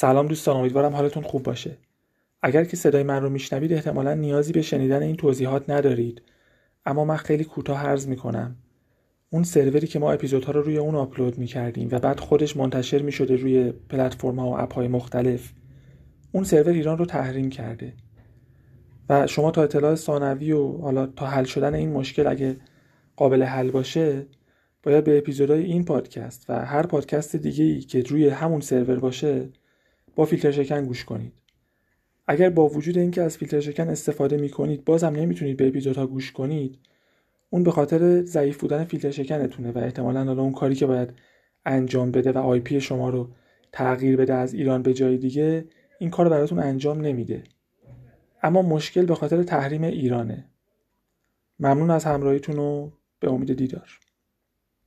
سلام دوستان امیدوارم حالتون خوب باشه. اگر که صدای من رو میشنوید احتمالا نیازی به شنیدن این توضیحات ندارید. اما من خیلی کوتاه عرض می‌کنم. اون سروری که ما اپیزودها رو روی اون آپلود می‌کردیم و بعد خودش منتشر می‌شده روی پلتفرم و اپ های مختلف اون سرور ایران رو تحریم کرده. و شما تا اطلاع ثانوی و حالا تا حل شدن این مشکل اگه قابل حل باشه باید به اپیزودهای این پادکست و هر پادکست دیگه ای که روی همون سرور باشه فیلتر شکن گوش کنید. اگر با وجود اینکه از فیلتر شکن استفاده می کنید بازم نمی‌تونید به اپیزودها گوش کنید اون به خاطر ضعیف بودن فیلتر شکنتونه و احتمالا حالا اون کاری که باید انجام بده و آی پی شما رو تغییر بده از ایران به جای دیگه این کار براتون انجام نمیده. اما مشکل به خاطر تحریم ایرانه. ممنون از همراهیتون و به امید دیدار.